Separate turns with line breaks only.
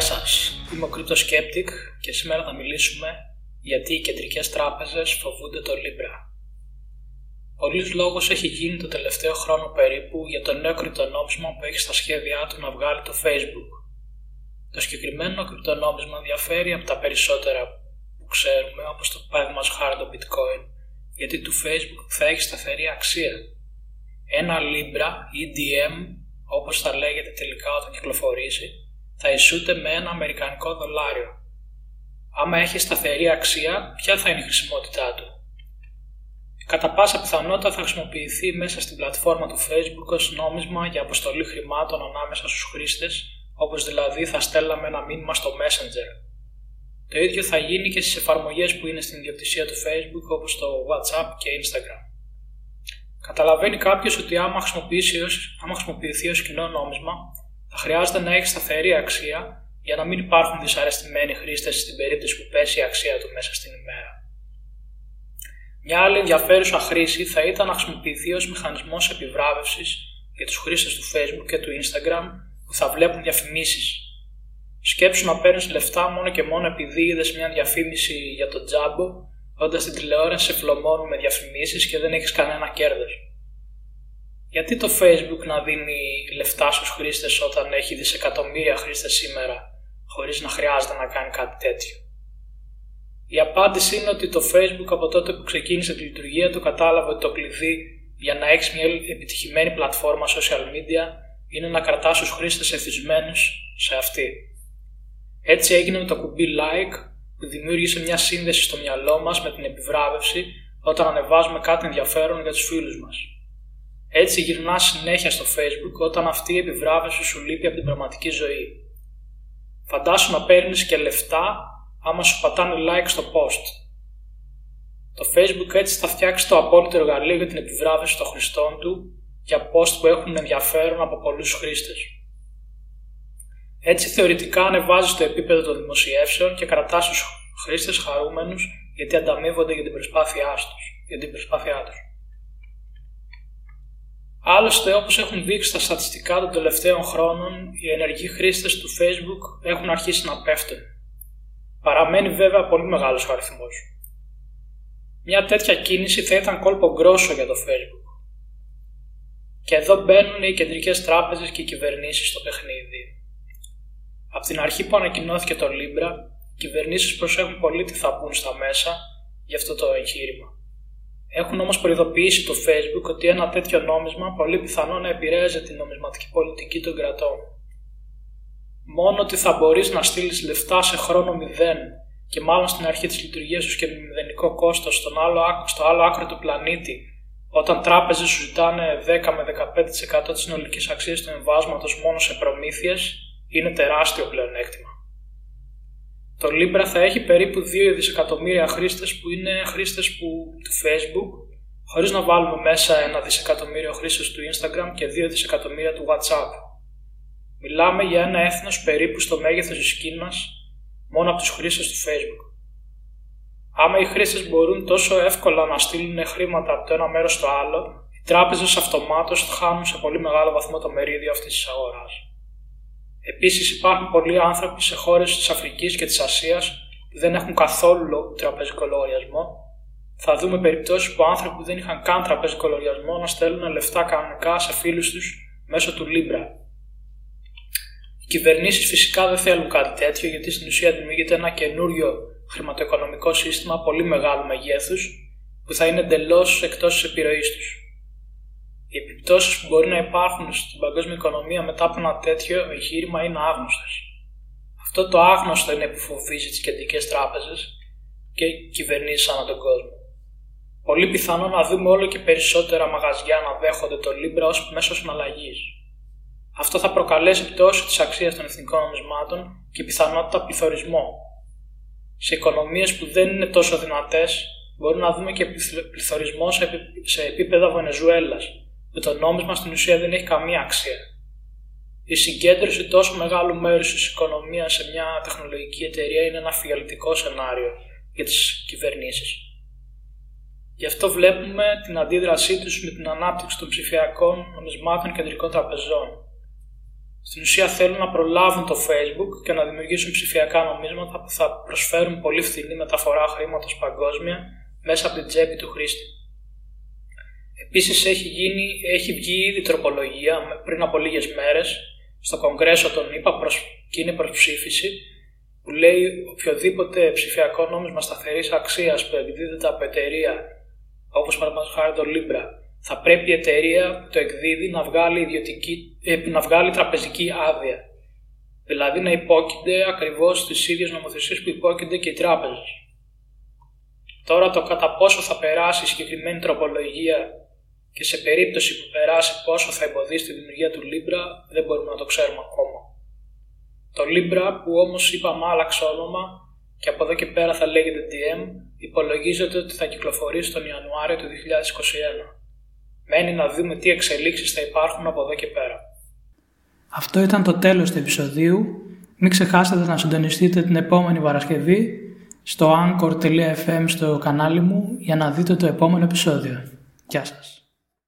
Γεια σας, είμαι ο Cryptoskeptic και σήμερα θα μιλήσουμε γιατί οι κεντρικές τράπεζες φοβούνται το Libra. Πολλής λόγος έχει γίνει το τελευταίο χρόνο περίπου για το νέο κρυπτονόμισμα που έχει στα σχέδιά του να βγάλει το Facebook. Το συγκεκριμένο κρυπτονόμισμα διαφέρει από τα περισσότερα που ξέρουμε, όπως το παράδειγμα χάρη το Bitcoin, γιατί του Facebook θα έχει σταθερή αξία. Ένα Libra ή DM, όπως θα λέγεται τελικά όταν κυκλοφορήσει, θα ισούται με ένα αμερικανικό δολάριο. Άμα έχει σταθερή αξία, ποια θα είναι η χρησιμότητά του; Κατά πάσα πιθανότητα θα χρησιμοποιηθεί μέσα στην πλατφόρμα του Facebook ως νόμισμα για αποστολή χρημάτων ανάμεσα στους χρήστες, όπως δηλαδή θα στέλναμε ένα μήνυμα στο Messenger. Το ίδιο θα γίνει και στις εφαρμογές που είναι στην ιδιοκτησία του Facebook όπως το WhatsApp και Instagram. Καταλαβαίνει κάποιος ότι άμα, άμα χρησιμοποιηθεί ως κοινό νόμισμα, θα χρειάζεται να έχεις σταθερή αξία για να μην υπάρχουν δυσαρεστημένοι χρήστες στην περίπτωση που πέσει η αξία του μέσα στην ημέρα. Μια άλλη ενδιαφέρουσα χρήση θα ήταν να χρησιμοποιηθεί ως μηχανισμός επιβράβευσης για τους χρήστες του Facebook και του Instagram που θα βλέπουν διαφημίσεις. Σκέψου να παίρνεις λεφτά μόνο και μόνο επειδή είδες μια διαφήμιση για τον τζάμπο, όταν στην τηλεόραση σε φλωμώνουν με διαφημίσεις και δεν έχεις κανένα κέρδος γιατί το Facebook να δίνει λεφτά στους χρήστες όταν έχει δισεκατομμύρια χρήστες σήμερα χωρίς να χρειάζεται να κάνει κάτι τέτοιο; Η απάντηση είναι ότι το Facebook από τότε που ξεκίνησε τη λειτουργία του κατάλαβε ότι το κλειδί για να έχεις μια επιτυχημένη πλατφόρμα social media είναι να κρατάς τους χρήστες εθισμένους σε αυτή. Έτσι έγινε με το κουμπί like που δημιούργησε μια σύνδεση στο μυαλό μας με την επιβράβευση όταν ανεβάζουμε κάτι ενδιαφέρον για τους φίλους μας. Έτσι γυρνά συνέχεια στο facebook όταν αυτή η επιβράβευση σου λείπει από την πραγματική ζωή. Φαντάσου να παίρνεις και λεφτά άμα σου πατάνε like στο post. Το facebook έτσι θα φτιάξει το απόλυτο εργαλείο για την επιβράβευση των χρηστών του για post που έχουν ενδιαφέρον από πολλούς χρήστες. Έτσι θεωρητικά ανεβάζεις το επίπεδο των δημοσιεύσεων και κρατάς τους χρήστες χαρούμενους γιατί ανταμείβονται για την προσπάθειά τους. Για την προσπάθειά τους. Άλλωστε, όπως έχουν δείξει τα στατιστικά των τελευταίων χρόνων, οι ενεργοί χρήστες του Facebook έχουν αρχίσει να πέφτουν. Παραμένει βέβαια πολύ μεγάλος ο αριθμός. Μια τέτοια κίνηση θα ήταν κόλπο γκρόσο για το Facebook. Και εδώ μπαίνουν οι κεντρικές τράπεζες και οι κυβερνήσεις στο παιχνίδι. Από την αρχή που ανακοινώθηκε το Libra, οι κυβερνήσεις προσέχουν πολύ τι θα μπουν στα μέσα για αυτό το εγχείρημα. Έχουν όμως προειδοποιήσει το Facebook ότι ένα τέτοιο νόμισμα πολύ πιθανό να επηρέαζε την νομισματική πολιτική των κρατών. Μόνο ότι θα μπορείς να στείλεις λεφτά σε χρόνο μηδέν και μάλλον στην αρχή της λειτουργίας τους και με μηδενικό κόστος στον άλλο, στο άλλο άκρο του πλανήτη όταν τράπεζες σου ζητάνε 10 με 15% της συνολικής αξίας του εμβάσματος μόνο σε προμήθειες είναι τεράστιο πλεονέκτημα. Το Libra θα έχει περίπου 2 δισεκατομμύρια χρήστες που είναι χρήστες που, του Facebook, χωρίς να βάλουμε μέσα ένα δισεκατομμύριο χρήστες του Instagram και 2 δισεκατομμύρια του WhatsApp. Μιλάμε για ένα έθνος περίπου στο μέγεθος της Κίνας μόνο από τους χρήστες του Facebook. Άμα οι χρήστες μπορούν τόσο εύκολα να στείλουν χρήματα από το ένα μέρος στο άλλο, οι τράπεζες αυτομάτως χάνουν σε πολύ μεγάλο βαθμό το μερίδιο αυτής της αγοράς. Επίσης, υπάρχουν πολλοί άνθρωποι σε χώρες της Αφρικής και της Ασίας που δεν έχουν καθόλου τραπεζικό λογαριασμό. Θα δούμε περιπτώσεις που άνθρωποι που δεν είχαν καν τραπεζικό λογαριασμό να στέλνουν λεφτά κανονικά σε φίλους τους μέσω του Libra. Οι κυβερνήσεις φυσικά δεν θέλουν κάτι τέτοιο γιατί στην ουσία δημιουργείται ένα καινούριο χρηματοοικονομικό σύστημα πολύ μεγάλου μεγέθους που θα είναι εντελώς εκτός της επιρροής τους. Οι επιπτώσει που μπορεί να υπάρχουν στην παγκόσμια οικονομία μετά από ένα τέτοιο εγχείρημα είναι άγνωστες. Αυτό το άγνωστο είναι που φοβίζει τις κεντρικές τράπεζες και κυβερνήσεις ανά τον κόσμο. Πολύ πιθανό να δούμε όλο και περισσότερα μαγαζιά να δέχονται το Libra ως μέσο συναλλαγής. Αυτό θα προκαλέσει πτώση της αξίας των εθνικών νομισμάτων και πιθανότητα πληθωρισμό. Σε οικονομίες που δεν είναι τόσο δυνατές, μπορούμε να δούμε και πληθωρισμό σε επίπεδα Βενεζουέλας, που το νόμισμα στην ουσία δεν έχει καμία αξία. Η συγκέντρωση τόσο μεγάλου μέρους της οικονομίας σε μια τεχνολογική εταιρεία είναι ένα φιαλτικό σενάριο για τις κυβερνήσεις. Γι' αυτό βλέπουμε την αντίδρασή τους με την ανάπτυξη των ψηφιακών νομισμάτων κεντρικών τραπεζών. Στην ουσία θέλουν να προλάβουν το Facebook και να δημιουργήσουν ψηφιακά νομίσματα που θα προσφέρουν πολύ φθηνή μεταφορά χρήματος παγκόσμια μέσα από την τσέπη του χρήστη. Επίσης έχει, γίνει, έχει βγει ήδη τροπολογία πριν από λίγες μέρες στο Κογκρέσο των ΗΠΑ προς, και είναι προς ψήφιση που λέει οποιοδήποτε ψηφιακό νόμισμα σταθερής αξίας που εκδίδεται από εταιρεία όπως παραδείγματος χάρη το Libra θα πρέπει η εταιρεία που το εκδίδει να βγάλει, ιδιωτική, ε, να βγάλει τραπεζική άδεια. Δηλαδή να υπόκεινται ακριβώς στις ίδιες νομοθεσίες που υπόκεινται και οι τράπεζες. Τώρα το κατά πόσο θα περάσει η συγκεκριμένη τροπολογία και σε περίπτωση που περάσει πόσο θα εμποδίσει τη δημιουργία του Libra δεν μπορούμε να το ξέρουμε ακόμα. Το Libra που όμως είπαμε άλλαξε όνομα και από εδώ και πέρα θα λέγεται DM υπολογίζεται ότι θα κυκλοφορήσει τον Ιανουάριο του 2021. Μένει να δούμε τι εξελίξεις θα υπάρχουν από εδώ και πέρα.
Αυτό ήταν το τέλος του επεισοδίου. Μην ξεχάσετε να συντονιστείτε την επόμενη Παρασκευή στο anchor.fm στο κανάλι μου για να δείτε το επόμενο επεισόδιο. Γεια σας.